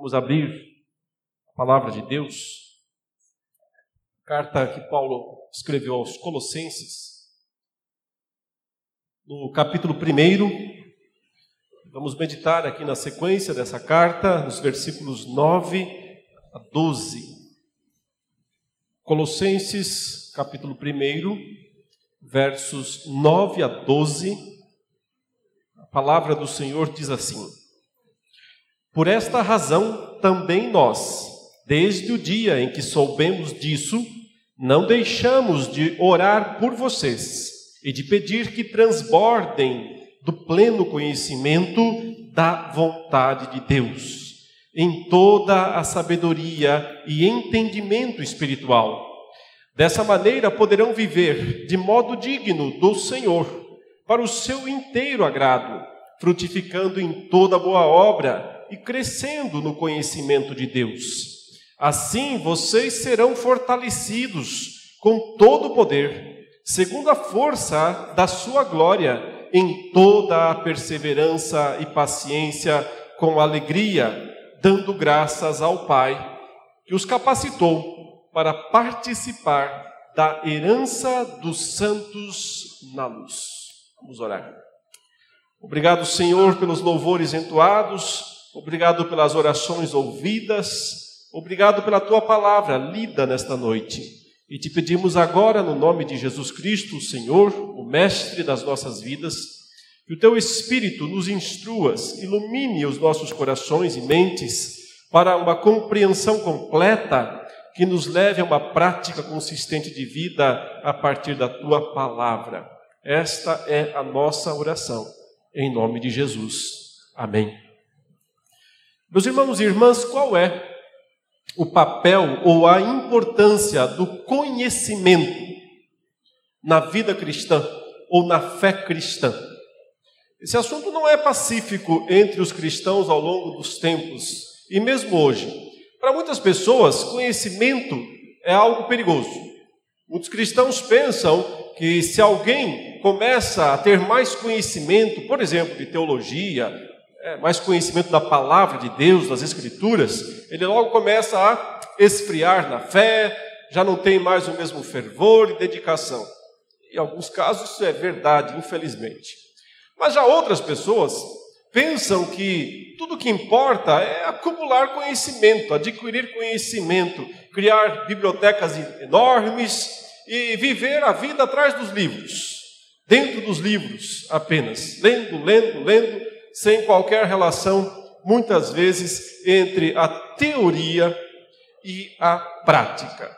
Vamos abrir a palavra de Deus. Carta que Paulo escreveu aos Colossenses. No capítulo 1, vamos meditar aqui na sequência dessa carta, nos versículos 9 a 12. Colossenses, capítulo 1, versos 9 a 12. A palavra do Senhor diz assim: por esta razão, também nós, desde o dia em que soubemos disso, não deixamos de orar por vocês e de pedir que transbordem do pleno conhecimento da vontade de Deus, em toda a sabedoria e entendimento espiritual. Dessa maneira poderão viver de modo digno do Senhor, para o seu inteiro agrado, frutificando em toda boa obra e crescendo no conhecimento de Deus. Assim vocês serão fortalecidos com todo o poder, segundo a força da sua glória, em toda a perseverança e paciência, com alegria, dando graças ao Pai, que os capacitou para participar da herança dos santos na luz. Vamos orar. Obrigado, Senhor, pelos louvores entoados obrigado pelas orações ouvidas, obrigado pela tua palavra lida nesta noite. E te pedimos agora, no nome de Jesus Cristo, o Senhor, o Mestre das nossas vidas, que o teu Espírito nos instruas, ilumine os nossos corações e mentes para uma compreensão completa que nos leve a uma prática consistente de vida a partir da tua palavra. Esta é a nossa oração, em nome de Jesus. Amém. Meus irmãos e irmãs, qual é o papel ou a importância do conhecimento na vida cristã ou na fé cristã? Esse assunto não é pacífico entre os cristãos ao longo dos tempos e mesmo hoje. Para muitas pessoas, conhecimento é algo perigoso. Muitos cristãos pensam que se alguém começa a ter mais conhecimento, por exemplo, de teologia, é, mais conhecimento da palavra de Deus, das Escrituras, ele logo começa a esfriar na fé, já não tem mais o mesmo fervor e dedicação. Em alguns casos isso é verdade, infelizmente. Mas já outras pessoas pensam que tudo que importa é acumular conhecimento, adquirir conhecimento, criar bibliotecas enormes e viver a vida atrás dos livros, dentro dos livros apenas, lendo, lendo, lendo sem qualquer relação, muitas vezes, entre a teoria e a prática.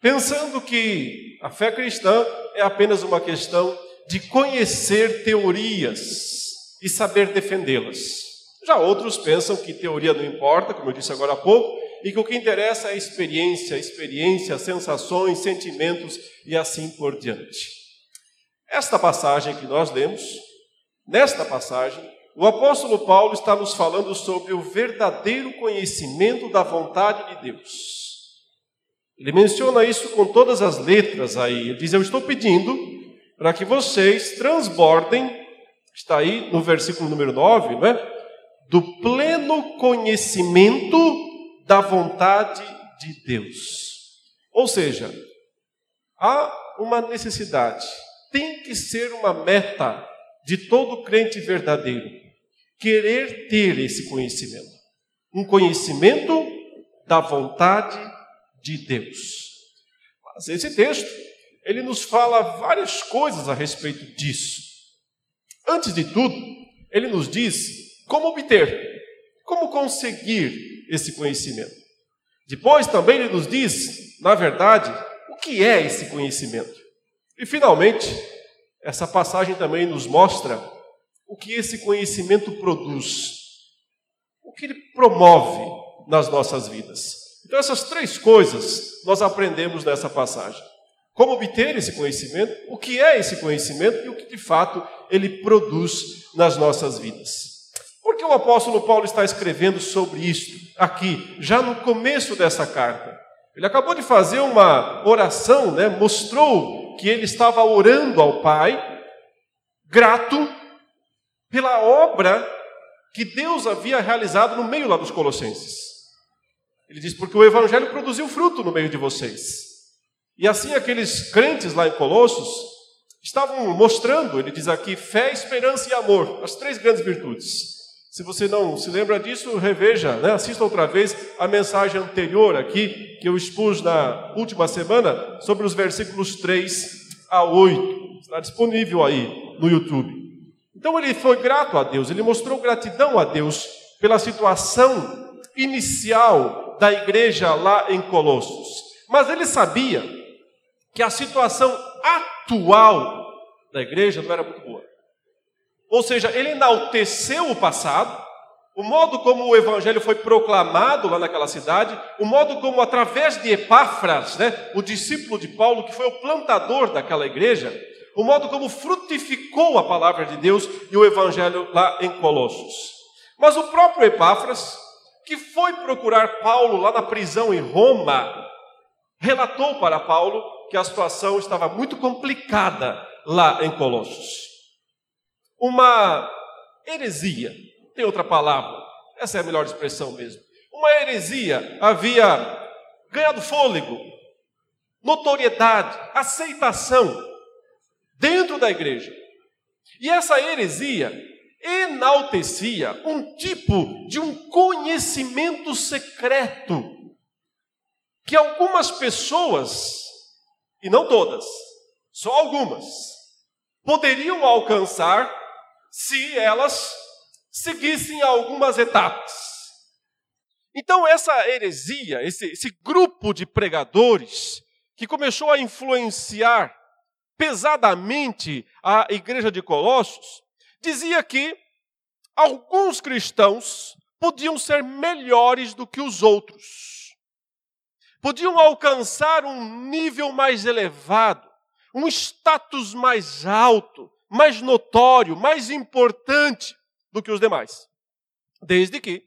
Pensando que a fé cristã é apenas uma questão de conhecer teorias e saber defendê-las. Já outros pensam que teoria não importa, como eu disse agora há pouco, e que o que interessa é a experiência, experiência, sensações, sentimentos e assim por diante. Esta passagem que nós lemos, nesta passagem, o apóstolo Paulo está nos falando sobre o verdadeiro conhecimento da vontade de Deus. Ele menciona isso com todas as letras aí. Ele diz: Eu estou pedindo para que vocês transbordem, está aí no versículo número 9, não é? Do pleno conhecimento da vontade de Deus. Ou seja, há uma necessidade, tem que ser uma meta de todo crente verdadeiro querer ter esse conhecimento. Um conhecimento da vontade de Deus. Mas esse texto, ele nos fala várias coisas a respeito disso. Antes de tudo, ele nos diz como obter, como conseguir esse conhecimento. Depois também ele nos diz, na verdade, o que é esse conhecimento. E finalmente, essa passagem também nos mostra o que esse conhecimento produz, o que ele promove nas nossas vidas. Então, essas três coisas nós aprendemos nessa passagem. Como obter esse conhecimento, o que é esse conhecimento e o que de fato ele produz nas nossas vidas. Por que o apóstolo Paulo está escrevendo sobre isto aqui, já no começo dessa carta? Ele acabou de fazer uma oração, né? mostrou que ele estava orando ao Pai, grato pela obra que Deus havia realizado no meio lá dos Colossenses. Ele diz: Porque o evangelho produziu fruto no meio de vocês. E assim aqueles crentes lá em Colossos estavam mostrando, ele diz aqui, fé, esperança e amor, as três grandes virtudes. Se você não se lembra disso, reveja, né? assista outra vez a mensagem anterior aqui, que eu expus na última semana, sobre os versículos 3 a 8. Está disponível aí no YouTube. Então ele foi grato a Deus, ele mostrou gratidão a Deus pela situação inicial da igreja lá em Colossos. Mas ele sabia que a situação atual da igreja não era muito boa. Ou seja, ele enalteceu o passado, o modo como o evangelho foi proclamado lá naquela cidade, o modo como, através de Epáfras, né, o discípulo de Paulo, que foi o plantador daquela igreja, o modo como frutificou a palavra de Deus e o evangelho lá em Colossos. Mas o próprio Epáfras, que foi procurar Paulo lá na prisão em Roma, relatou para Paulo que a situação estava muito complicada lá em Colossos uma heresia, tem outra palavra, essa é a melhor expressão mesmo. Uma heresia havia ganhado fôlego, notoriedade, aceitação dentro da igreja. E essa heresia enaltecia um tipo de um conhecimento secreto que algumas pessoas, e não todas, só algumas, poderiam alcançar se elas seguissem algumas etapas. Então, essa heresia, esse, esse grupo de pregadores que começou a influenciar pesadamente a igreja de Colossos, dizia que alguns cristãos podiam ser melhores do que os outros, podiam alcançar um nível mais elevado, um status mais alto, mais notório, mais importante do que os demais. Desde que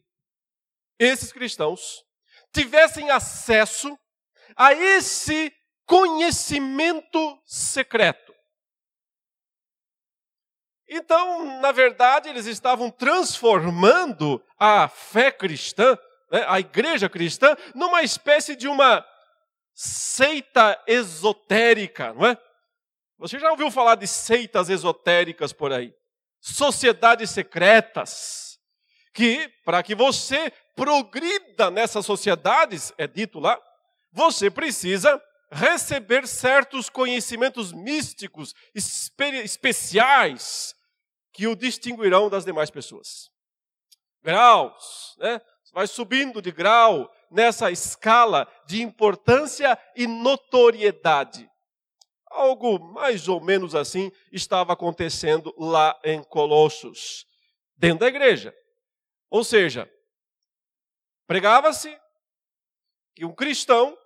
esses cristãos tivessem acesso a esse conhecimento secreto. Então, na verdade, eles estavam transformando a fé cristã, né, a igreja cristã, numa espécie de uma seita esotérica, não é? Você já ouviu falar de seitas esotéricas por aí? Sociedades secretas. Que, para que você progrida nessas sociedades, é dito lá, você precisa receber certos conhecimentos místicos, especiais, que o distinguirão das demais pessoas. Graus, né? Vai subindo de grau nessa escala de importância e notoriedade. Algo mais ou menos assim estava acontecendo lá em Colossos, dentro da igreja. Ou seja, pregava-se que um cristão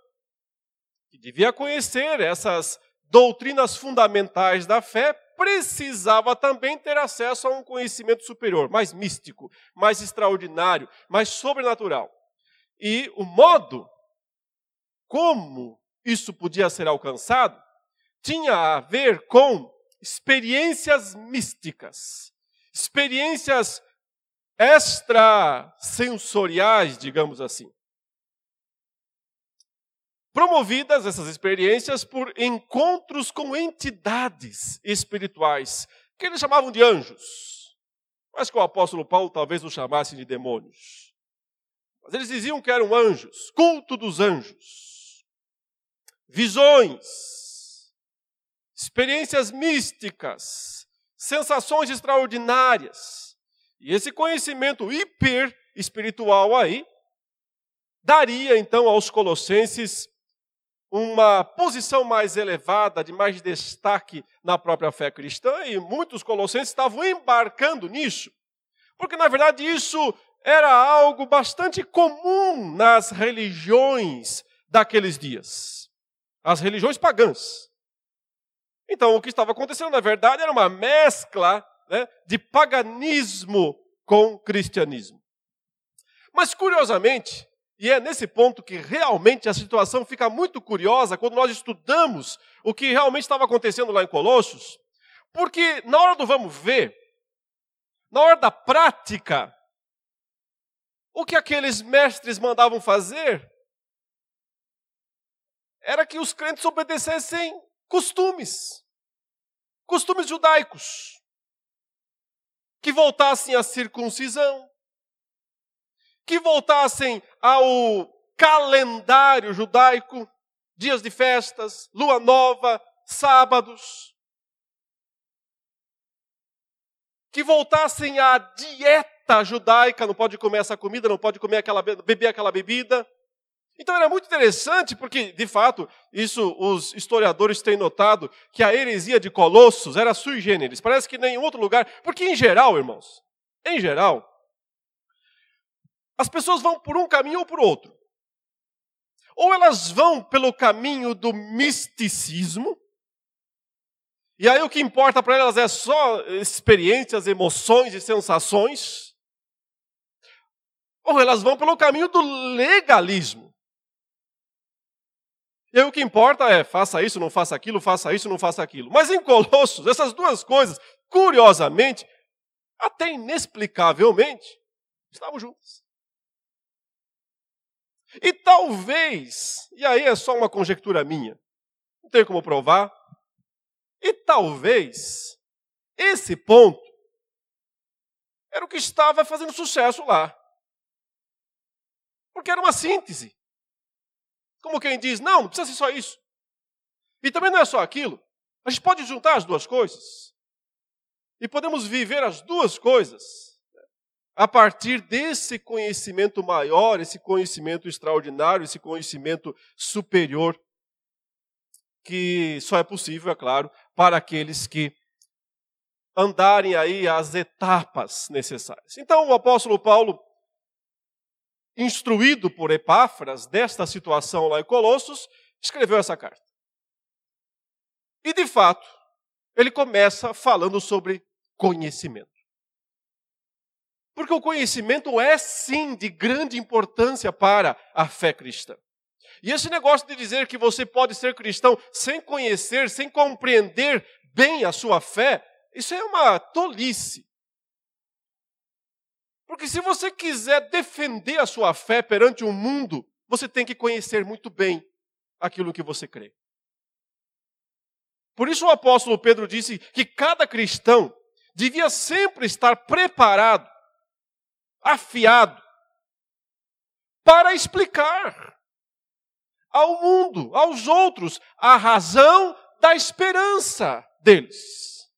que devia conhecer essas doutrinas fundamentais da fé precisava também ter acesso a um conhecimento superior, mais místico, mais extraordinário, mais sobrenatural. E o modo como isso podia ser alcançado tinha a ver com experiências místicas, experiências extrasensoriais, digamos assim. Promovidas essas experiências por encontros com entidades espirituais, que eles chamavam de anjos, mas que o apóstolo Paulo talvez os chamasse de demônios. Mas eles diziam que eram anjos, culto dos anjos, visões, experiências místicas, sensações extraordinárias. E esse conhecimento hiper espiritual aí daria então aos colossenses uma posição mais elevada, de mais destaque na própria fé cristã, e muitos colossenses estavam embarcando nisso, porque na verdade isso era algo bastante comum nas religiões daqueles dias, as religiões pagãs. Então, o que estava acontecendo, na verdade, era uma mescla né, de paganismo com cristianismo. Mas, curiosamente, e é nesse ponto que realmente a situação fica muito curiosa quando nós estudamos o que realmente estava acontecendo lá em Colossos, porque na hora do vamos ver, na hora da prática, o que aqueles mestres mandavam fazer era que os crentes obedecessem costumes, costumes judaicos, que voltassem à circuncisão, que voltassem ao calendário judaico, dias de festas, lua nova, sábados, que voltassem à dieta judaica, não pode comer essa comida, não pode comer aquela, beber aquela bebida. Então era muito interessante, porque, de fato, isso os historiadores têm notado, que a heresia de Colossos era sui generis. Parece que nem em outro lugar. Porque, em geral, irmãos, em geral, as pessoas vão por um caminho ou por outro. Ou elas vão pelo caminho do misticismo, e aí o que importa para elas é só experiências, emoções e sensações. Ou elas vão pelo caminho do legalismo. E aí o que importa é faça isso, não faça aquilo, faça isso, não faça aquilo. Mas em Colossos, essas duas coisas, curiosamente, até inexplicavelmente, estavam juntas. E talvez, e aí é só uma conjectura minha, não tenho como provar, e talvez esse ponto era o que estava fazendo sucesso lá. Porque era uma síntese. Como quem diz, não, não precisa ser só isso. E também não é só aquilo. A gente pode juntar as duas coisas. E podemos viver as duas coisas a partir desse conhecimento maior, esse conhecimento extraordinário, esse conhecimento superior, que só é possível, é claro, para aqueles que andarem aí as etapas necessárias. Então, o apóstolo Paulo instruído por Epáfras desta situação lá em Colossos, escreveu essa carta. E de fato, ele começa falando sobre conhecimento. Porque o conhecimento é sim de grande importância para a fé cristã. E esse negócio de dizer que você pode ser cristão sem conhecer, sem compreender bem a sua fé, isso é uma tolice. Porque se você quiser defender a sua fé perante o mundo, você tem que conhecer muito bem aquilo que você crê. Por isso o apóstolo Pedro disse que cada cristão devia sempre estar preparado, afiado, para explicar ao mundo, aos outros, a razão da esperança deles.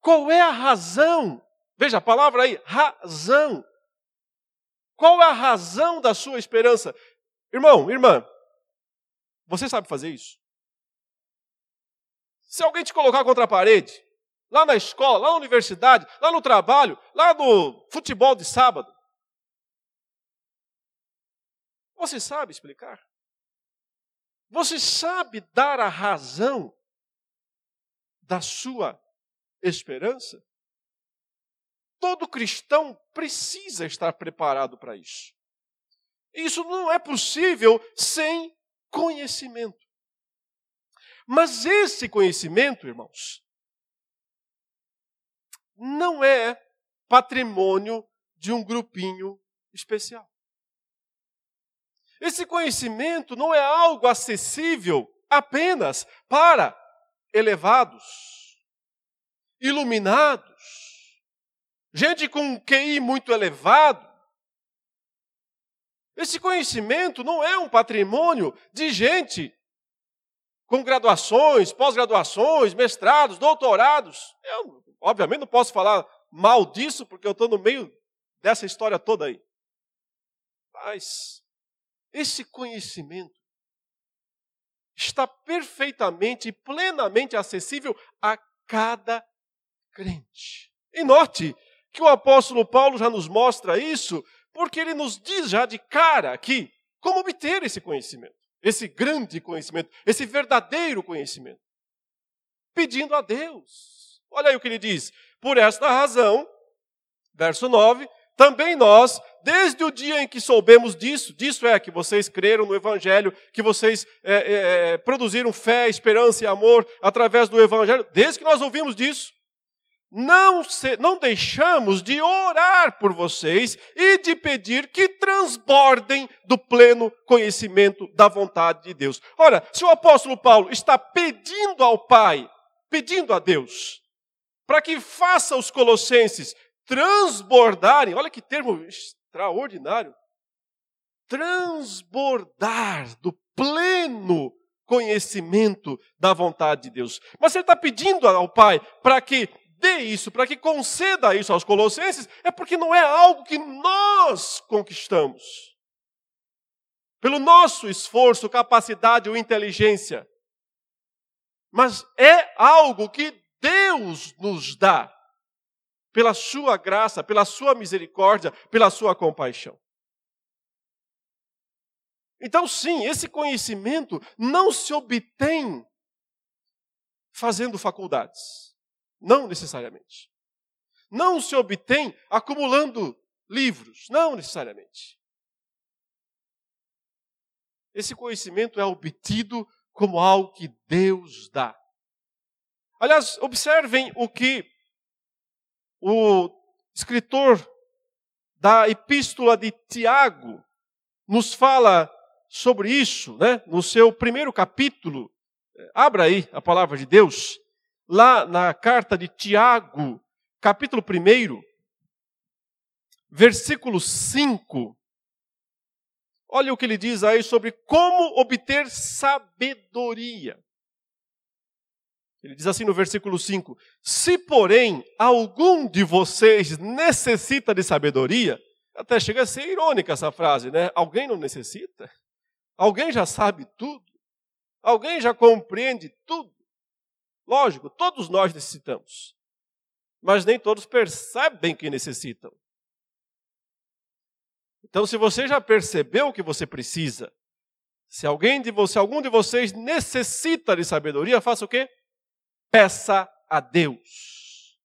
Qual é a razão Veja a palavra aí, razão. Qual é a razão da sua esperança? Irmão, irmã, você sabe fazer isso? Se alguém te colocar contra a parede, lá na escola, lá na universidade, lá no trabalho, lá no futebol de sábado, você sabe explicar? Você sabe dar a razão da sua esperança? Todo cristão precisa estar preparado para isso. Isso não é possível sem conhecimento. Mas esse conhecimento, irmãos, não é patrimônio de um grupinho especial. Esse conhecimento não é algo acessível apenas para elevados, iluminados, gente com um QI muito elevado. Esse conhecimento não é um patrimônio de gente com graduações, pós-graduações, mestrados, doutorados. Eu, obviamente, não posso falar mal disso, porque eu estou no meio dessa história toda aí. Mas esse conhecimento está perfeitamente e plenamente acessível a cada crente. E note que o apóstolo Paulo já nos mostra isso, porque ele nos diz já de cara aqui como obter esse conhecimento, esse grande conhecimento, esse verdadeiro conhecimento. Pedindo a Deus. Olha aí o que ele diz. Por esta razão, verso 9, também nós, desde o dia em que soubemos disso, disso é que vocês creram no Evangelho, que vocês é, é, é produziram fé, esperança e amor através do Evangelho, desde que nós ouvimos disso, não, se, não deixamos de orar por vocês e de pedir que transbordem do pleno conhecimento da vontade de Deus. Ora, se o apóstolo Paulo está pedindo ao Pai, pedindo a Deus, para que faça os colossenses transbordarem, olha que termo extraordinário, transbordar do pleno conhecimento da vontade de Deus. Mas ele está pedindo ao Pai para que dê isso, para que conceda isso aos colossenses, é porque não é algo que nós conquistamos. Pelo nosso esforço, capacidade ou inteligência. Mas é algo que Deus nos dá. Pela sua graça, pela sua misericórdia, pela sua compaixão. Então, sim, esse conhecimento não se obtém fazendo faculdades. Não necessariamente. Não se obtém acumulando livros. Não necessariamente. Esse conhecimento é obtido como algo que Deus dá. Aliás, observem o que o escritor da epístola de Tiago nos fala sobre isso, né? No seu primeiro capítulo. Abra aí a palavra de Deus lá na carta de Tiago, capítulo 1, versículo 5. Olha o que ele diz aí sobre como obter sabedoria. Ele diz assim no versículo 5: Se, porém, algum de vocês necessita de sabedoria, até chega a ser irônica essa frase, né? Alguém não necessita? Alguém já sabe tudo? Alguém já compreende tudo? Lógico, todos nós necessitamos. Mas nem todos percebem que necessitam. Então, se você já percebeu o que você precisa, se alguém de você, algum de vocês necessita de sabedoria, faça o quê? Peça a Deus,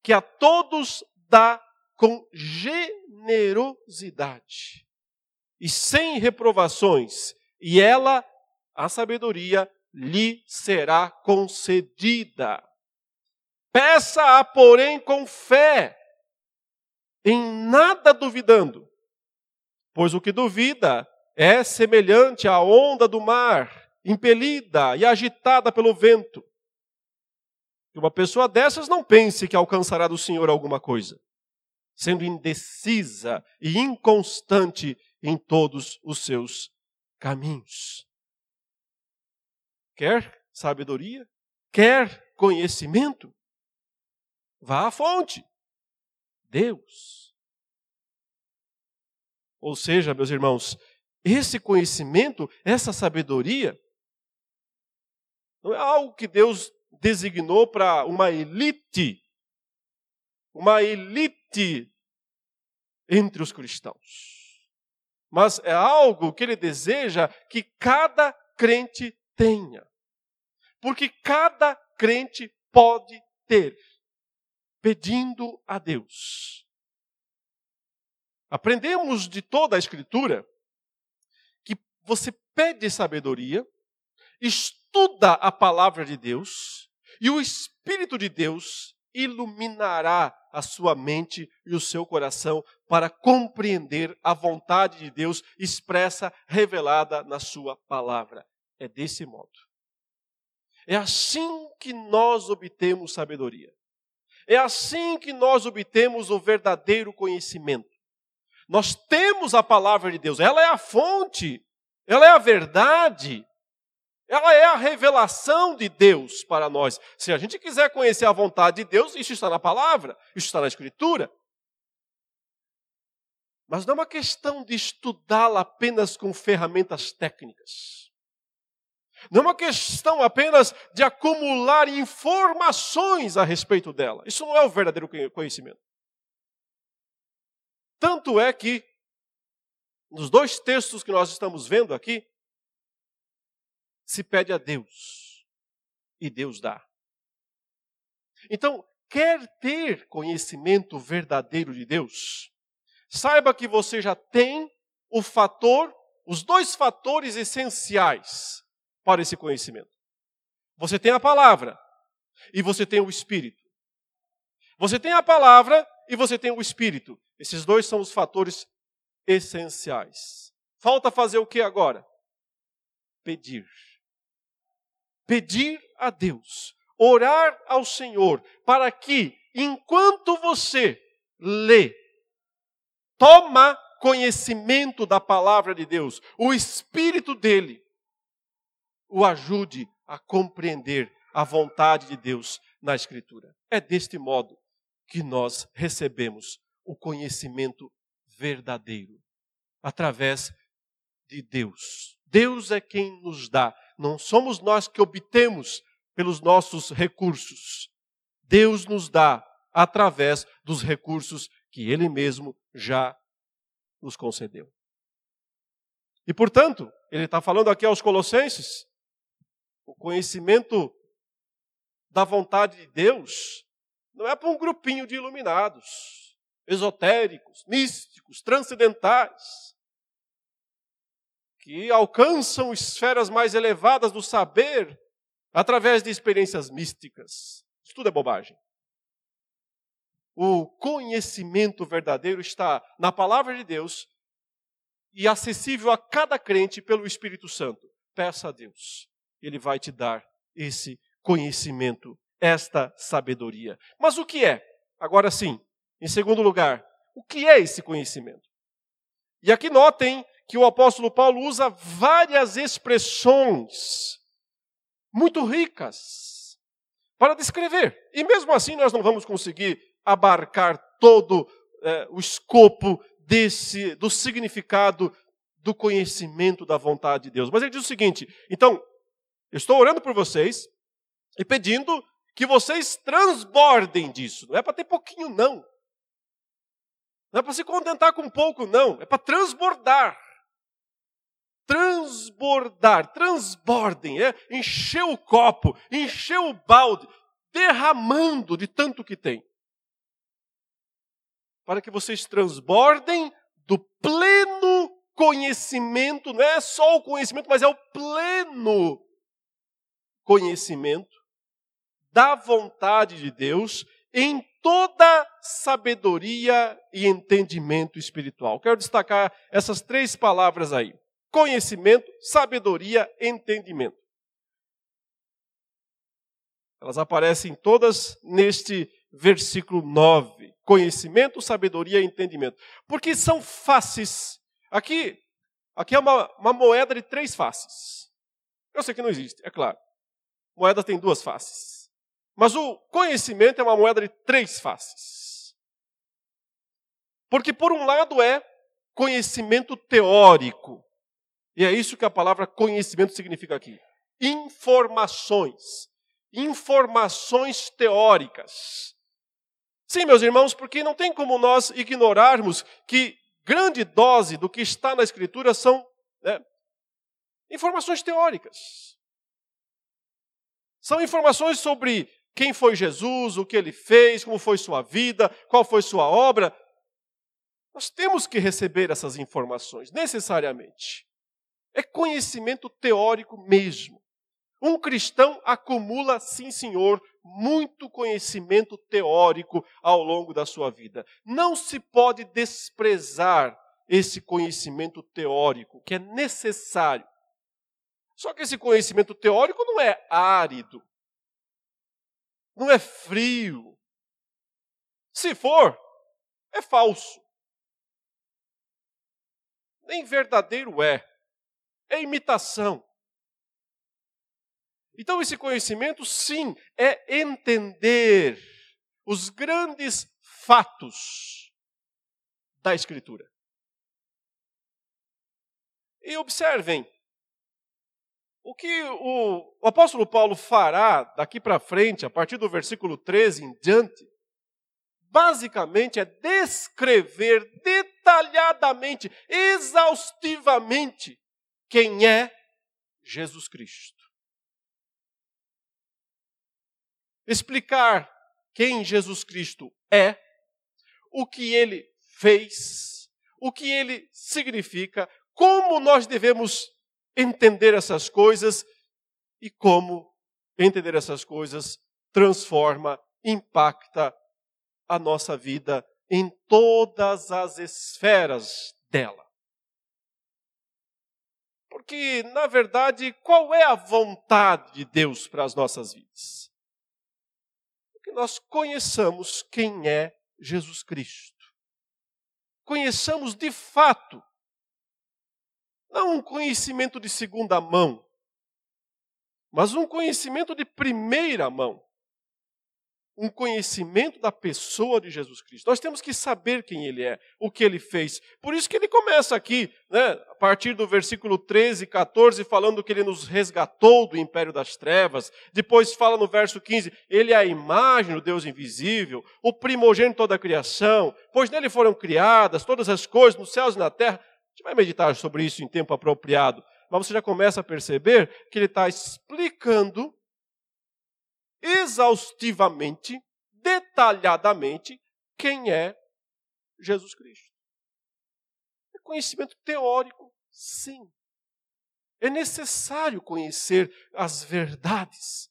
que a todos dá com generosidade e sem reprovações, e ela, a sabedoria, lhe será concedida. Peça-a, porém, com fé, em nada duvidando, pois o que duvida é semelhante à onda do mar, impelida e agitada pelo vento. Que uma pessoa dessas não pense que alcançará do Senhor alguma coisa, sendo indecisa e inconstante em todos os seus caminhos. Quer sabedoria? Quer conhecimento? Vá à fonte. Deus. Ou seja, meus irmãos, esse conhecimento, essa sabedoria, não é algo que Deus designou para uma elite, uma elite entre os cristãos. Mas é algo que ele deseja que cada crente tenha. Porque cada crente pode ter, pedindo a Deus. Aprendemos de toda a Escritura que você pede sabedoria, estuda a palavra de Deus, e o Espírito de Deus iluminará a sua mente e o seu coração para compreender a vontade de Deus expressa, revelada na sua palavra. É desse modo. É assim que nós obtemos sabedoria. É assim que nós obtemos o verdadeiro conhecimento. Nós temos a palavra de Deus, ela é a fonte, ela é a verdade, ela é a revelação de Deus para nós. Se a gente quiser conhecer a vontade de Deus, isso está na palavra, isso está na Escritura. Mas não é uma questão de estudá-la apenas com ferramentas técnicas. Não é uma questão apenas de acumular informações a respeito dela. Isso não é o verdadeiro conhecimento. Tanto é que, nos dois textos que nós estamos vendo aqui, se pede a Deus e Deus dá. Então, quer ter conhecimento verdadeiro de Deus? Saiba que você já tem o fator, os dois fatores essenciais para esse conhecimento. Você tem a palavra e você tem o Espírito. Você tem a palavra e você tem o Espírito. Esses dois são os fatores essenciais. Falta fazer o que agora? Pedir. Pedir a Deus, orar ao Senhor, para que, enquanto você lê, toma conhecimento da palavra de Deus, o Espírito dele o ajude a compreender a vontade de Deus na Escritura. É deste modo que nós recebemos o conhecimento verdadeiro, através de Deus. Deus é quem nos dá, não somos nós que obtemos pelos nossos recursos. Deus nos dá através dos recursos que Ele mesmo já nos concedeu. E portanto, ele está falando aqui aos Colossenses, o conhecimento da vontade de Deus não é para um grupinho de iluminados, esotéricos, místicos, transcendentais, que alcançam esferas mais elevadas do saber através de experiências místicas. Isso tudo é bobagem. O conhecimento verdadeiro está na palavra de Deus e acessível a cada crente pelo Espírito Santo. Peça a Deus, Ele vai te dar esse conhecimento, esta sabedoria. Mas o que é? Agora sim, em segundo lugar, o que é esse conhecimento? E aqui notem que o apóstolo Paulo usa várias expressões muito ricas para descrever. E mesmo assim nós não vamos conseguir abarcar todo é, o escopo desse, do significado do conhecimento da vontade de Deus. Mas ele diz o seguinte: então, eu estou orando por vocês e pedindo que vocês transbordem disso. Não é para ter pouquinho, não. Não é para se contentar com pouco, não. É para transbordar. Transbordar, transbordem, é encher o copo, encher o balde, derramando de tanto que tem para que vocês transbordem do pleno conhecimento, não é só o conhecimento, mas é o pleno conhecimento da vontade de Deus em toda sabedoria e entendimento espiritual. Quero destacar essas três palavras aí: conhecimento, sabedoria, entendimento. Elas aparecem todas neste versículo 9 conhecimento, sabedoria entendimento. Porque são faces. Aqui, aqui é uma, uma moeda de três faces. Eu sei que não existe, é claro. Moeda tem duas faces. Mas o conhecimento é uma moeda de três faces. Porque, por um lado, é conhecimento teórico. E é isso que a palavra conhecimento significa aqui. Informações. Informações teóricas. Sim, meus irmãos, porque não tem como nós ignorarmos que grande dose do que está na Escritura são né, informações teóricas. São informações sobre quem foi Jesus, o que ele fez, como foi sua vida, qual foi sua obra. Nós temos que receber essas informações, necessariamente. É conhecimento teórico mesmo. Um cristão acumula, sim, senhor, muito conhecimento teórico ao longo da sua vida. Não se pode desprezar esse conhecimento teórico, que é necessário. Só que esse conhecimento teórico não é árido, não é frio. Se for, é falso. Nem verdadeiro é, é imitação. Então, esse conhecimento, sim, é entender os grandes fatos da Escritura. E observem, o que o, o apóstolo Paulo fará daqui para frente, a partir do versículo 13 em diante, basicamente é descrever detalhadamente, exaustivamente, quem é Jesus Cristo. explicar quem Jesus Cristo é, o que ele fez, o que ele significa, como nós devemos entender essas coisas e como entender essas coisas transforma, impacta a nossa vida em todas as esferas dela. Porque, na verdade, qual é a vontade de Deus para as nossas vidas? Que nós conheçamos quem é Jesus Cristo. Conheçamos de fato, não um conhecimento de segunda mão, mas um conhecimento de primeira mão um conhecimento da pessoa de Jesus Cristo. Nós temos que saber quem ele é, o que ele fez. Por isso que ele começa aqui, né, a partir do versículo 13 e 14, falando que ele nos resgatou do império das trevas. Depois fala no verso 15, ele é a imagem do Deus invisível, o primogênito da criação, pois nele foram criadas todas as coisas nos céus e na terra. A gente vai meditar sobre isso em tempo apropriado. Mas você já começa a perceber que ele está explicando exaustivamente, detalhadamente, quem é Jesus Cristo. É conhecimento teórico, sim. É necessário conhecer as verdades,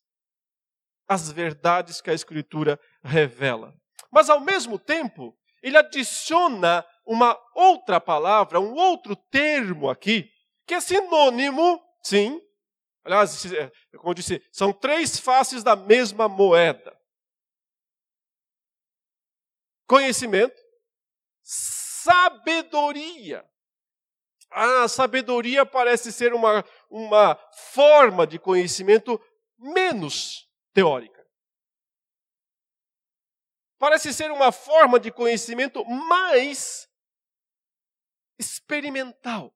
as verdades que a Escritura revela. Mas, ao mesmo tempo, ele adiciona uma outra palavra, um outro termo aqui, que é sinônimo, sim, Aliás, é, como eu disse, são três faces da mesma moeda: conhecimento, sabedoria. A sabedoria parece ser uma, uma forma de conhecimento menos teórica. Parece ser uma forma de conhecimento mais experimental,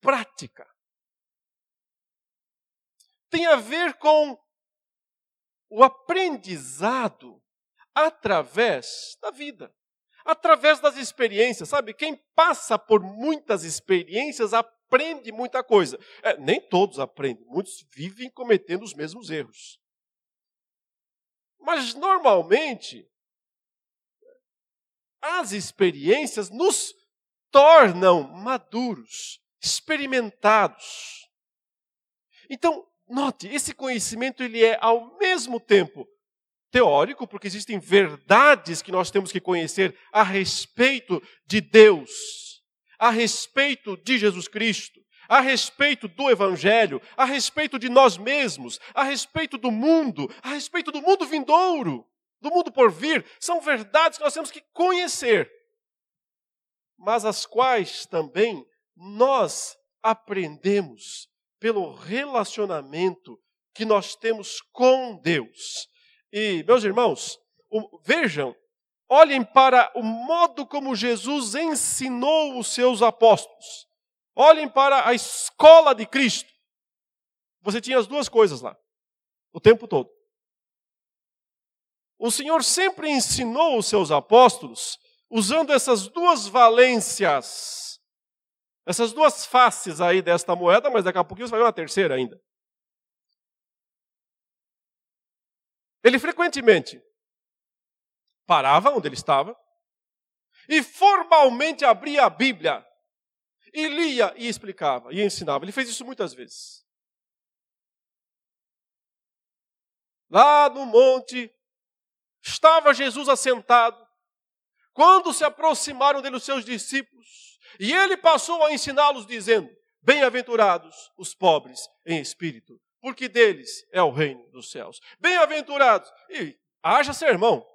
prática tem a ver com o aprendizado através da vida, através das experiências. Sabe, quem passa por muitas experiências aprende muita coisa. É, nem todos aprendem, muitos vivem cometendo os mesmos erros. Mas normalmente, as experiências nos tornam maduros, experimentados. Então, Note, esse conhecimento ele é ao mesmo tempo teórico, porque existem verdades que nós temos que conhecer a respeito de Deus, a respeito de Jesus Cristo, a respeito do Evangelho, a respeito de nós mesmos, a respeito do mundo, a respeito do mundo vindouro, do mundo por vir. São verdades que nós temos que conhecer, mas as quais também nós aprendemos pelo relacionamento que nós temos com Deus. E, meus irmãos, vejam, olhem para o modo como Jesus ensinou os seus apóstolos. Olhem para a escola de Cristo. Você tinha as duas coisas lá, o tempo todo. O Senhor sempre ensinou os seus apóstolos usando essas duas valências essas duas faces aí desta moeda, mas daqui a pouquinho você vai ver uma terceira ainda. Ele frequentemente parava onde ele estava e formalmente abria a Bíblia e lia e explicava e ensinava. Ele fez isso muitas vezes. Lá no monte estava Jesus assentado. Quando se aproximaram dele os seus discípulos, e ele passou a ensiná-los, dizendo: Bem-aventurados os pobres em espírito, porque deles é o reino dos céus. Bem-aventurados, e haja sermão.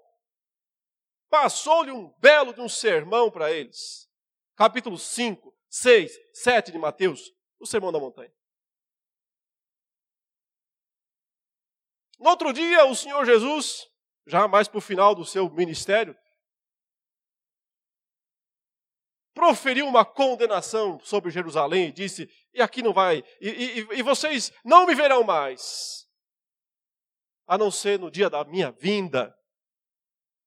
Passou-lhe um belo de um sermão para eles. Capítulo 5, 6, 7 de Mateus, o sermão da montanha. No outro dia, o Senhor Jesus, já mais para o final do seu ministério, proferiu uma condenação sobre Jerusalém e disse: E aqui não vai, e, e, e vocês não me verão mais, a não ser no dia da minha vinda.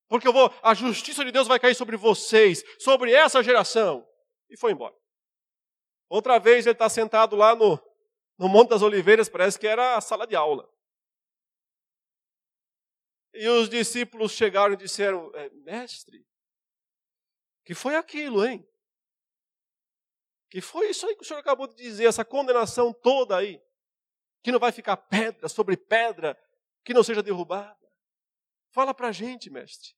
Porque eu vou, a justiça de Deus vai cair sobre vocês, sobre essa geração. E foi embora. Outra vez ele está sentado lá no, no Monte das Oliveiras, parece que era a sala de aula. E os discípulos chegaram e disseram: é, Mestre, que foi aquilo, hein? Que foi isso aí que o senhor acabou de dizer, essa condenação toda aí. Que não vai ficar pedra sobre pedra que não seja derrubada. Fala para a gente, mestre.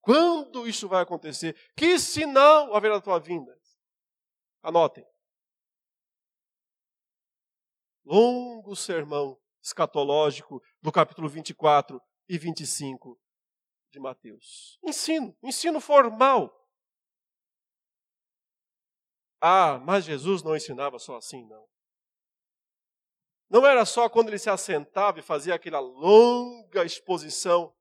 Quando isso vai acontecer? Que sinal haverá da tua vinda? Anotem. Longo sermão escatológico do capítulo 24 e 25 de Mateus. Ensino, ensino formal. Ah, mas Jesus não ensinava só assim, não. Não era só quando ele se assentava e fazia aquela longa exposição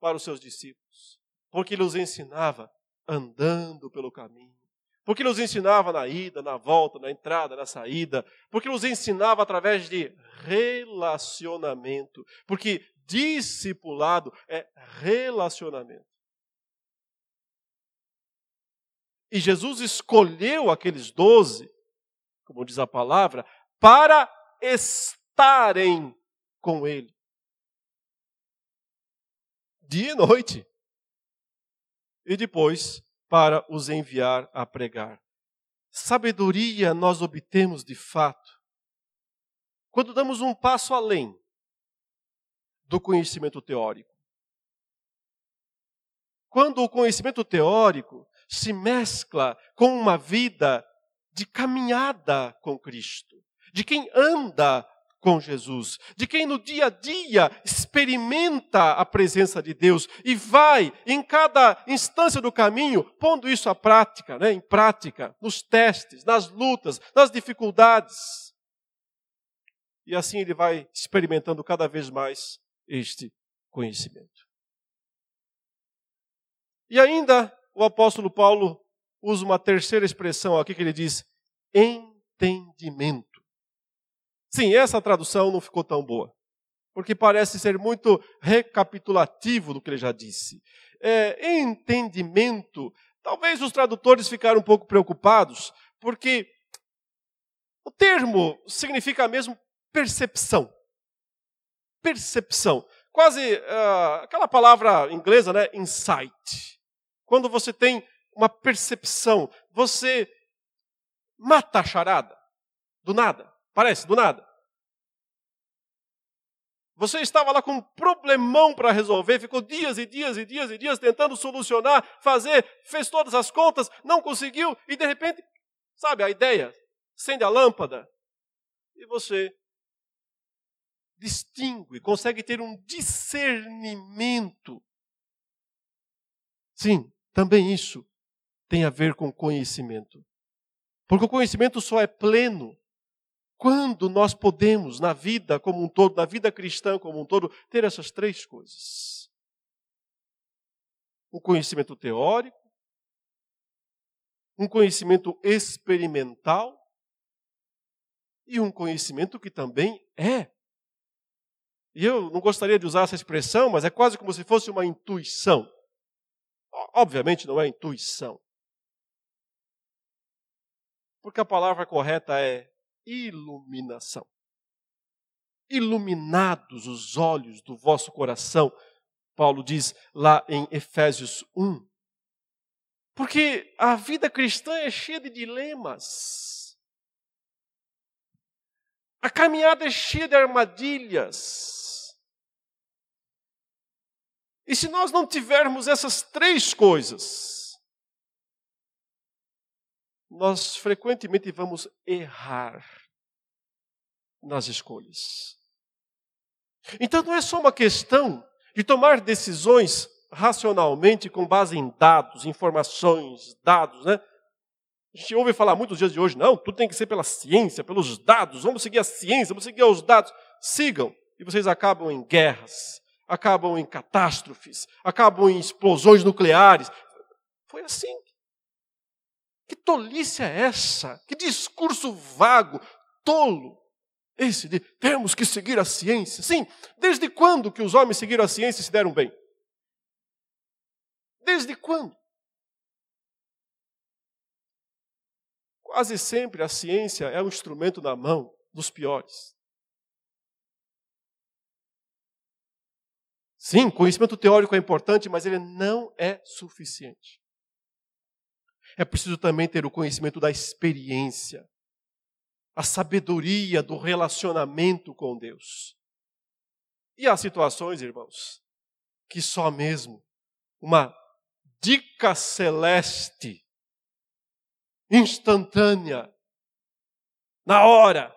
para os seus discípulos, porque ele os ensinava andando pelo caminho, porque ele os ensinava na ida, na volta, na entrada, na saída, porque ele os ensinava através de relacionamento, porque discipulado é relacionamento. E Jesus escolheu aqueles doze, como diz a palavra, para estarem com Ele. Dia e noite. E depois para os enviar a pregar. Sabedoria nós obtemos de fato quando damos um passo além do conhecimento teórico. Quando o conhecimento teórico se mescla com uma vida de caminhada com Cristo de quem anda com Jesus, de quem no dia a dia experimenta a presença de Deus e vai em cada instância do caminho pondo isso à prática, né, em prática, nos testes, nas lutas, nas dificuldades. E assim ele vai experimentando cada vez mais este conhecimento. E ainda o apóstolo Paulo usa uma terceira expressão aqui que ele diz entendimento. Sim, essa tradução não ficou tão boa, porque parece ser muito recapitulativo do que ele já disse. É, entendimento, talvez os tradutores ficaram um pouco preocupados, porque o termo significa mesmo percepção. Percepção. Quase uh, aquela palavra inglesa, né? Insight. Quando você tem uma percepção, você mata a charada do nada. Parece, do nada. Você estava lá com um problemão para resolver, ficou dias e dias e dias e dias tentando solucionar, fazer, fez todas as contas, não conseguiu, e de repente, sabe, a ideia, acende a lâmpada, e você distingue, consegue ter um discernimento. Sim, também isso tem a ver com conhecimento. Porque o conhecimento só é pleno quando nós podemos, na vida como um todo, na vida cristã como um todo, ter essas três coisas? Um conhecimento teórico, um conhecimento experimental e um conhecimento que também é. E eu não gostaria de usar essa expressão, mas é quase como se fosse uma intuição. Obviamente não é intuição. Porque a palavra correta é iluminação. Iluminados os olhos do vosso coração, Paulo diz lá em Efésios 1. Porque a vida cristã é cheia de dilemas. A caminhada é cheia de armadilhas. E se nós não tivermos essas três coisas, nós frequentemente vamos errar nas escolhas. Então não é só uma questão de tomar decisões racionalmente com base em dados, informações, dados, né? A gente ouve falar muito nos dias de hoje, não, tudo tem que ser pela ciência, pelos dados, vamos seguir a ciência, vamos seguir os dados. Sigam, e vocês acabam em guerras, acabam em catástrofes, acabam em explosões nucleares. Foi assim que tolice é essa? Que discurso vago, tolo. Esse de temos que seguir a ciência. Sim, desde quando que os homens seguiram a ciência e se deram bem? Desde quando? Quase sempre a ciência é um instrumento na mão dos piores. Sim, conhecimento teórico é importante, mas ele não é suficiente é preciso também ter o conhecimento da experiência, a sabedoria do relacionamento com Deus. E há situações, irmãos, que só mesmo uma dica celeste, instantânea, na hora,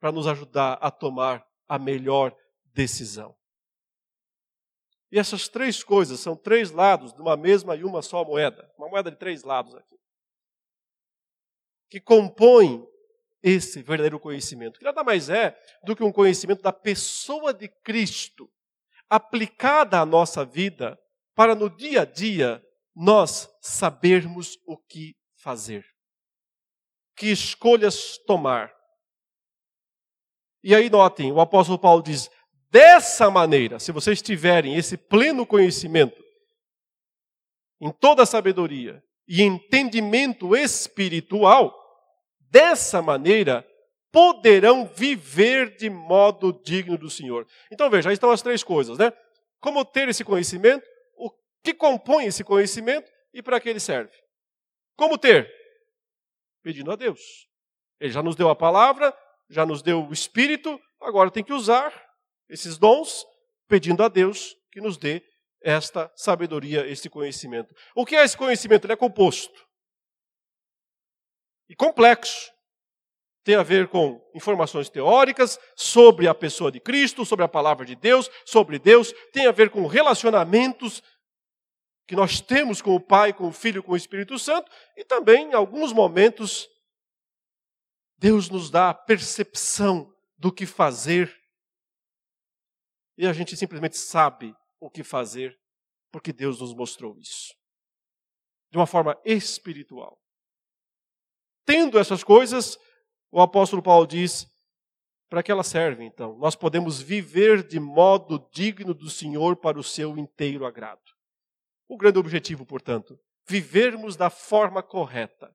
para nos ajudar a tomar a melhor decisão. E essas três coisas são três lados de uma mesma e uma só moeda. Uma moeda de três lados aqui. Que compõem esse verdadeiro conhecimento. Que nada mais é do que um conhecimento da pessoa de Cristo aplicada à nossa vida para no dia a dia nós sabermos o que fazer. Que escolhas tomar. E aí notem, o apóstolo Paulo diz: Dessa maneira, se vocês tiverem esse pleno conhecimento, em toda sabedoria e entendimento espiritual, dessa maneira poderão viver de modo digno do Senhor. Então veja, aí estão as três coisas, né? Como ter esse conhecimento, o que compõe esse conhecimento e para que ele serve. Como ter? Pedindo a Deus. Ele já nos deu a palavra, já nos deu o Espírito, agora tem que usar esses dons, pedindo a Deus que nos dê esta sabedoria, este conhecimento. O que é esse conhecimento? Ele é composto e complexo. Tem a ver com informações teóricas sobre a pessoa de Cristo, sobre a palavra de Deus, sobre Deus, tem a ver com relacionamentos que nós temos com o Pai, com o Filho, com o Espírito Santo, e também, em alguns momentos, Deus nos dá a percepção do que fazer e a gente simplesmente sabe o que fazer, porque Deus nos mostrou isso. De uma forma espiritual. Tendo essas coisas, o apóstolo Paulo diz: para que elas servem, então? Nós podemos viver de modo digno do Senhor para o seu inteiro agrado. O grande objetivo, portanto, vivermos da forma correta,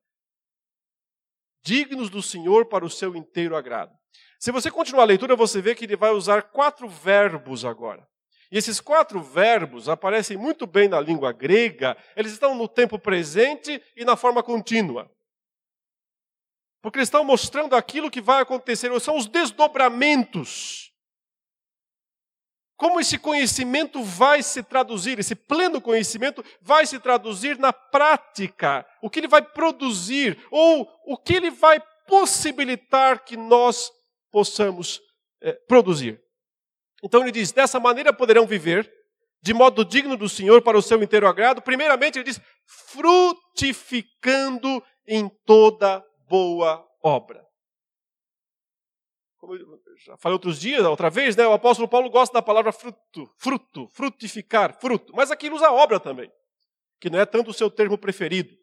dignos do Senhor para o seu inteiro agrado. Se você continuar a leitura, você vê que ele vai usar quatro verbos agora. E esses quatro verbos aparecem muito bem na língua grega, eles estão no tempo presente e na forma contínua. Porque eles estão mostrando aquilo que vai acontecer, são os desdobramentos. Como esse conhecimento vai se traduzir, esse pleno conhecimento vai se traduzir na prática, o que ele vai produzir, ou o que ele vai possibilitar que nós possamos é, produzir. Então ele diz: dessa maneira poderão viver, de modo digno do Senhor para o seu inteiro agrado. Primeiramente, ele diz: frutificando em toda boa obra. Como eu já falei outros dias, outra vez, né, o apóstolo Paulo gosta da palavra fruto, fruto, frutificar, fruto. Mas aqui ele usa obra também, que não é tanto o seu termo preferido.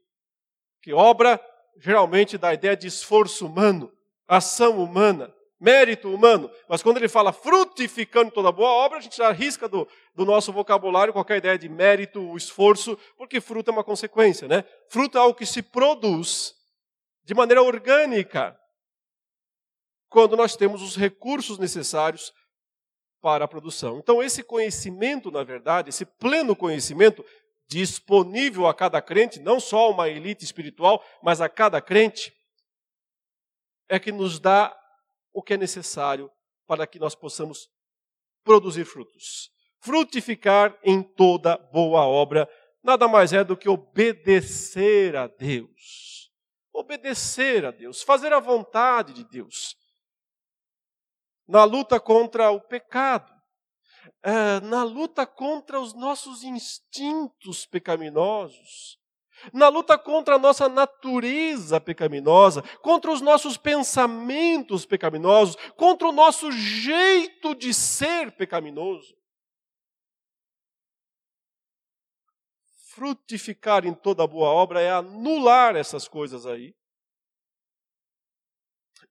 Que obra geralmente dá a ideia de esforço humano, ação humana mérito humano. Mas quando ele fala frutificando toda boa obra, a gente arrisca do, do nosso vocabulário qualquer ideia de mérito, esforço, porque fruto é uma consequência, né? Fruto é algo que se produz de maneira orgânica quando nós temos os recursos necessários para a produção. Então, esse conhecimento, na verdade, esse pleno conhecimento disponível a cada crente, não só uma elite espiritual, mas a cada crente, é que nos dá o que é necessário para que nós possamos produzir frutos. Frutificar em toda boa obra nada mais é do que obedecer a Deus. Obedecer a Deus, fazer a vontade de Deus. Na luta contra o pecado, é, na luta contra os nossos instintos pecaminosos, na luta contra a nossa natureza pecaminosa, contra os nossos pensamentos pecaminosos, contra o nosso jeito de ser pecaminoso. Frutificar em toda boa obra é anular essas coisas aí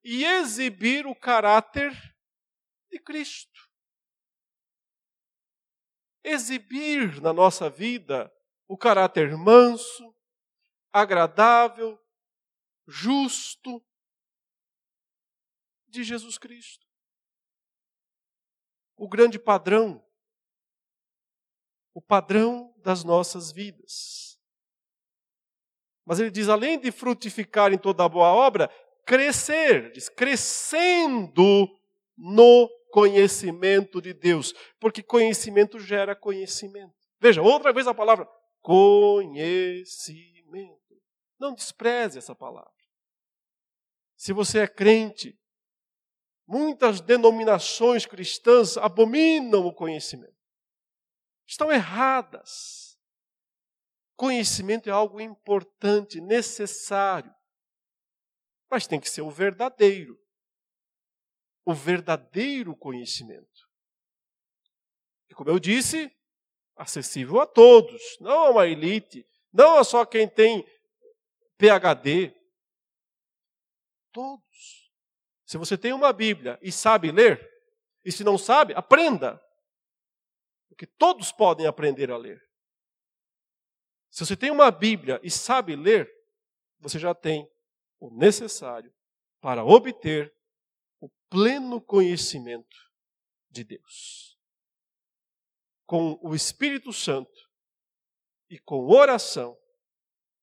e exibir o caráter de Cristo. Exibir na nossa vida o caráter manso, agradável, justo de Jesus Cristo. O grande padrão, o padrão das nossas vidas. Mas ele diz: além de frutificar em toda boa obra, crescer, diz, crescendo no conhecimento de Deus, porque conhecimento gera conhecimento. Veja, outra vez a palavra conhecimento. Não despreze essa palavra. Se você é crente, muitas denominações cristãs abominam o conhecimento. Estão erradas. Conhecimento é algo importante, necessário. Mas tem que ser o verdadeiro. O verdadeiro conhecimento. E como eu disse, acessível a todos, não a uma elite, não a só quem tem PhD. Todos. Se você tem uma Bíblia e sabe ler, e se não sabe, aprenda. Porque todos podem aprender a ler. Se você tem uma Bíblia e sabe ler, você já tem o necessário para obter o pleno conhecimento de Deus. Com o Espírito Santo e com oração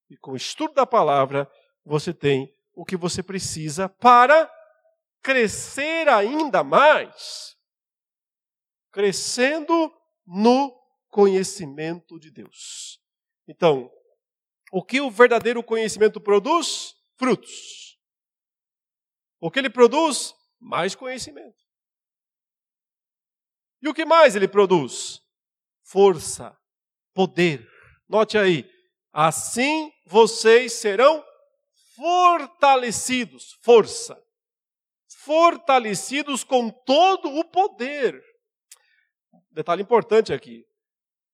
e com o estudo da palavra, você tem o que você precisa para crescer ainda mais. Crescendo no conhecimento de Deus. Então, o que o verdadeiro conhecimento produz? Frutos. O que ele produz? Mais conhecimento. E o que mais ele produz? Força, poder. Note aí, assim vocês serão fortalecidos, força, fortalecidos com todo o poder. Detalhe importante aqui,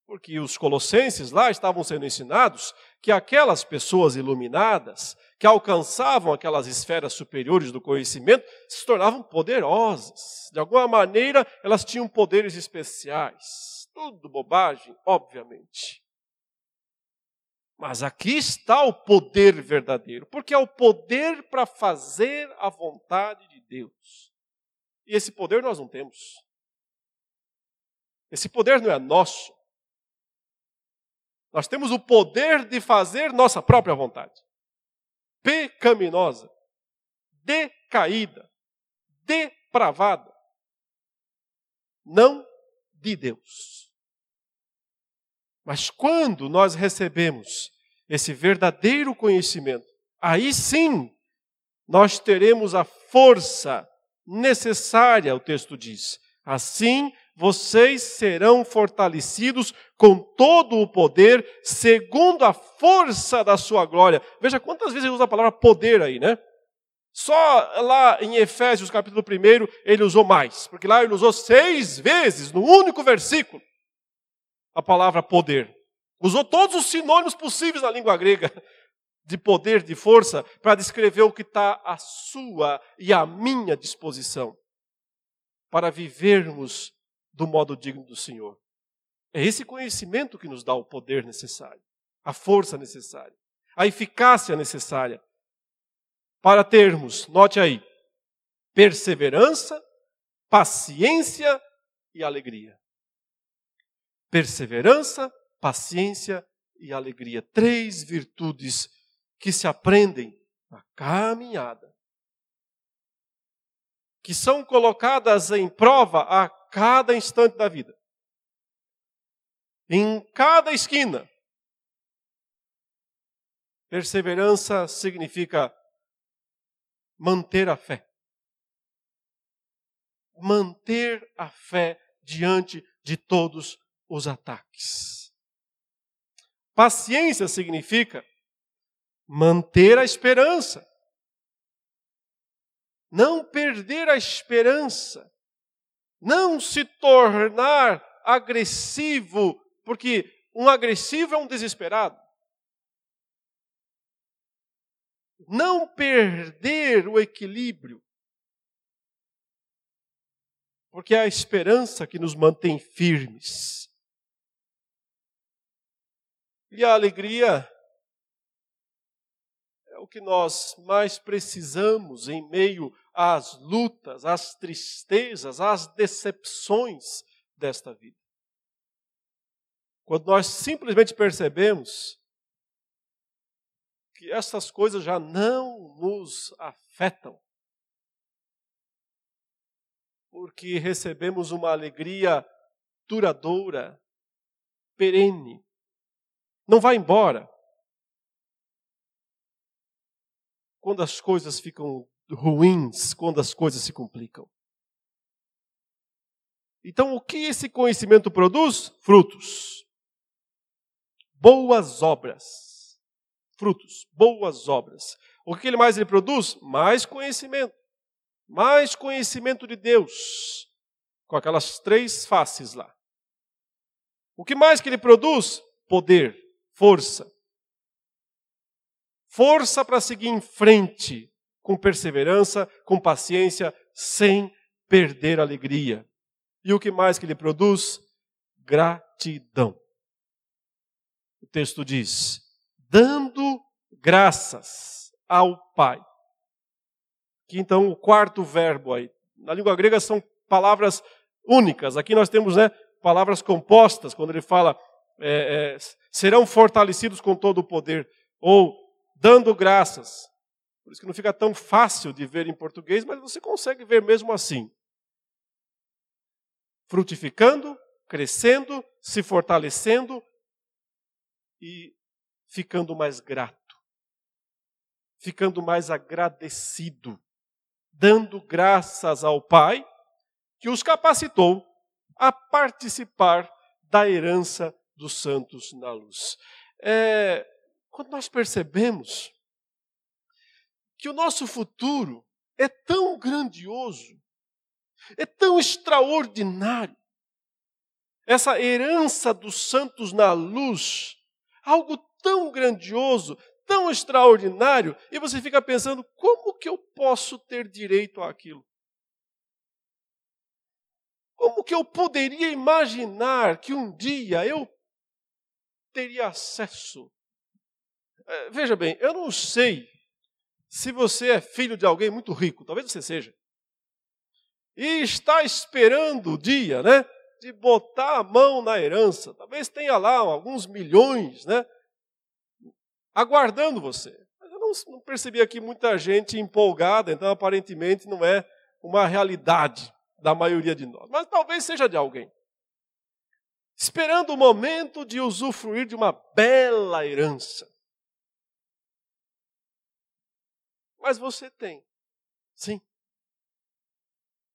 porque os colossenses lá estavam sendo ensinados que aquelas pessoas iluminadas, que alcançavam aquelas esferas superiores do conhecimento, se tornavam poderosas. De alguma maneira, elas tinham poderes especiais. Tudo bobagem, obviamente. Mas aqui está o poder verdadeiro, porque é o poder para fazer a vontade de Deus. E esse poder nós não temos. Esse poder não é nosso. Nós temos o poder de fazer nossa própria vontade. Pecaminosa, decaída, depravada. Não de Deus. Mas quando nós recebemos esse verdadeiro conhecimento, aí sim nós teremos a força necessária, o texto diz. Assim vocês serão fortalecidos com todo o poder, segundo a força da sua glória. Veja quantas vezes ele usa a palavra poder aí, né? Só lá em Efésios capítulo 1 ele usou mais, porque lá ele usou seis vezes, no único versículo a palavra poder. Usou todos os sinônimos possíveis na língua grega de poder, de força, para descrever o que está à sua e à minha disposição para vivermos do modo digno do Senhor. É esse conhecimento que nos dá o poder necessário, a força necessária, a eficácia necessária para termos, note aí, perseverança, paciência e alegria perseverança, paciência e alegria. Três virtudes que se aprendem na caminhada, que são colocadas em prova a cada instante da vida. Em cada esquina. Perseverança significa manter a fé. Manter a fé diante de todos os ataques. Paciência significa manter a esperança. Não perder a esperança. Não se tornar agressivo, porque um agressivo é um desesperado. Não perder o equilíbrio. Porque é a esperança que nos mantém firmes. E a alegria é o que nós mais precisamos em meio às lutas, às tristezas, às decepções desta vida. Quando nós simplesmente percebemos que essas coisas já não nos afetam. porque recebemos uma alegria duradoura, perene. Não vai embora. Quando as coisas ficam ruins, quando as coisas se complicam. Então, o que esse conhecimento produz? Frutos. Boas obras. Frutos, boas obras. O que ele mais ele produz? Mais conhecimento. Mais conhecimento de Deus. Com aquelas três faces lá. O que mais que ele produz? Poder, força. Força para seguir em frente com perseverança, com paciência, sem perder a alegria. E o que mais que ele produz? Gratidão. O texto diz: dando graças ao Pai. Que então o quarto verbo aí, na língua grega são palavras únicas. Aqui nós temos né, palavras compostas, quando ele fala é, é, serão fortalecidos com todo o poder, ou dando graças. Por isso que não fica tão fácil de ver em português, mas você consegue ver mesmo assim frutificando, crescendo, se fortalecendo e ficando mais grato, ficando mais agradecido, dando graças ao Pai que os capacitou a participar da herança dos santos na luz. É, quando nós percebemos que o nosso futuro é tão grandioso, é tão extraordinário. Essa herança dos santos na luz, algo tão grandioso, tão extraordinário, e você fica pensando: como que eu posso ter direito àquilo? Como que eu poderia imaginar que um dia eu teria acesso? É, veja bem, eu não sei se você é filho de alguém muito rico, talvez você seja e está esperando o dia, né, de botar a mão na herança. Talvez tenha lá alguns milhões, né, aguardando você. Mas eu não, não percebi aqui muita gente empolgada, então aparentemente não é uma realidade da maioria de nós. Mas talvez seja de alguém. Esperando o momento de usufruir de uma bela herança. Mas você tem. Sim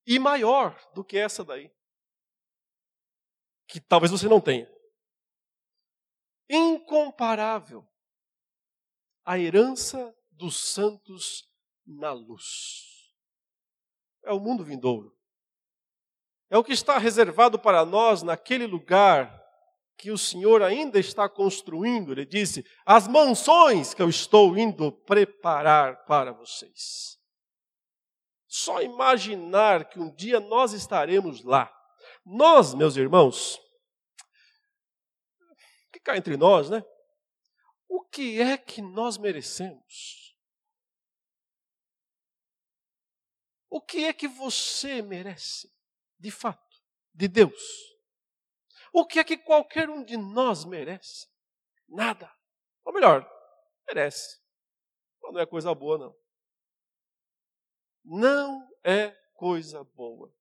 e maior do que essa daí. Que talvez você não tenha. Incomparável. A herança dos santos na luz. É o mundo vindouro. É o que está reservado para nós naquele lugar que o Senhor ainda está construindo. Ele disse: as mansões que eu estou indo preparar para vocês. Só imaginar que um dia nós estaremos lá. Nós, meus irmãos, que entre nós, né? O que é que nós merecemos? O que é que você merece, de fato, de Deus? O que é que qualquer um de nós merece? Nada. Ou melhor, merece. Não é coisa boa, não não é coisa boa.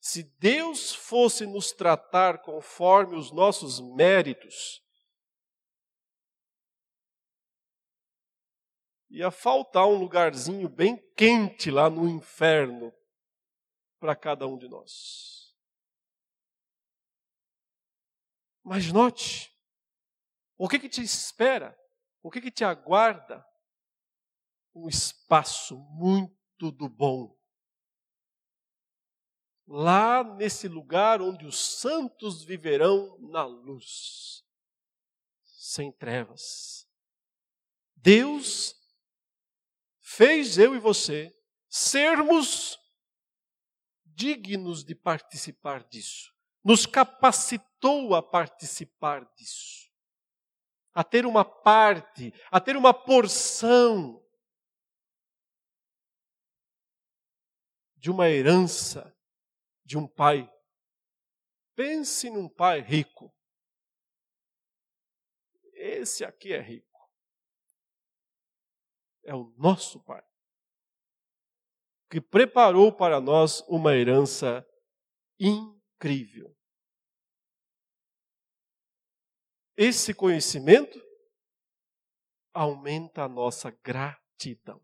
Se Deus fosse nos tratar conforme os nossos méritos, ia faltar um lugarzinho bem quente lá no inferno para cada um de nós. Mas note, o que, que te espera? O que, que te aguarda? Um espaço muito tudo bom. Lá nesse lugar onde os santos viverão na luz, sem trevas. Deus fez eu e você sermos dignos de participar disso. Nos capacitou a participar disso. A ter uma parte, a ter uma porção de uma herança de um pai. Pense num pai rico. Esse aqui é rico. É o nosso pai. Que preparou para nós uma herança incrível. Esse conhecimento aumenta a nossa gratidão.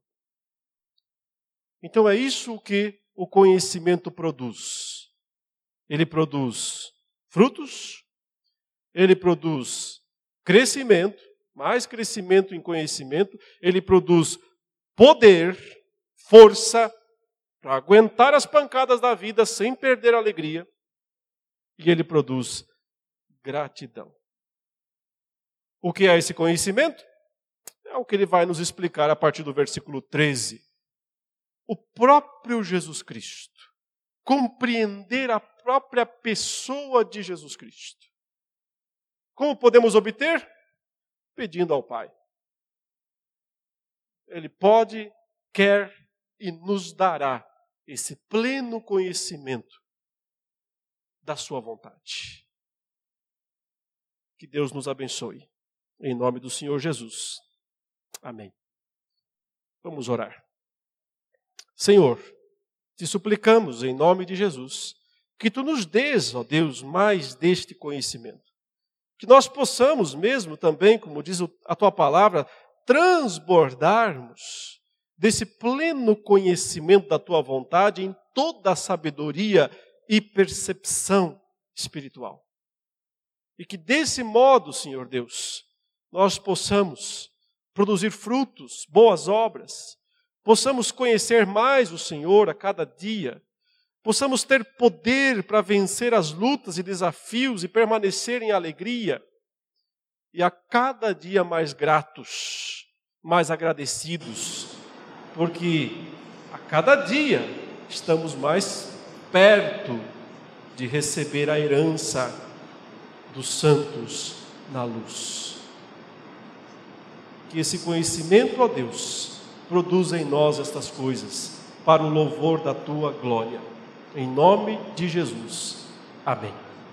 Então é isso que o conhecimento produz. Ele produz frutos, ele produz crescimento, mais crescimento em conhecimento, ele produz poder, força para aguentar as pancadas da vida sem perder a alegria, e ele produz gratidão. O que é esse conhecimento? É o que ele vai nos explicar a partir do versículo 13. O próprio Jesus Cristo. Compreender a própria pessoa de Jesus Cristo. Como podemos obter? Pedindo ao Pai. Ele pode, quer e nos dará esse pleno conhecimento da Sua vontade. Que Deus nos abençoe. Em nome do Senhor Jesus. Amém. Vamos orar. Senhor, te suplicamos em nome de Jesus que tu nos dês, ó Deus, mais deste conhecimento. Que nós possamos mesmo também, como diz a tua palavra, transbordarmos desse pleno conhecimento da tua vontade em toda a sabedoria e percepção espiritual. E que desse modo, Senhor Deus, nós possamos produzir frutos, boas obras, possamos conhecer mais o Senhor a cada dia, possamos ter poder para vencer as lutas e desafios e permanecer em alegria, e a cada dia mais gratos, mais agradecidos, porque a cada dia estamos mais perto de receber a herança dos santos na luz que esse conhecimento, ó Deus, produza em nós estas coisas, para o louvor da tua glória. Em nome de Jesus. Amém.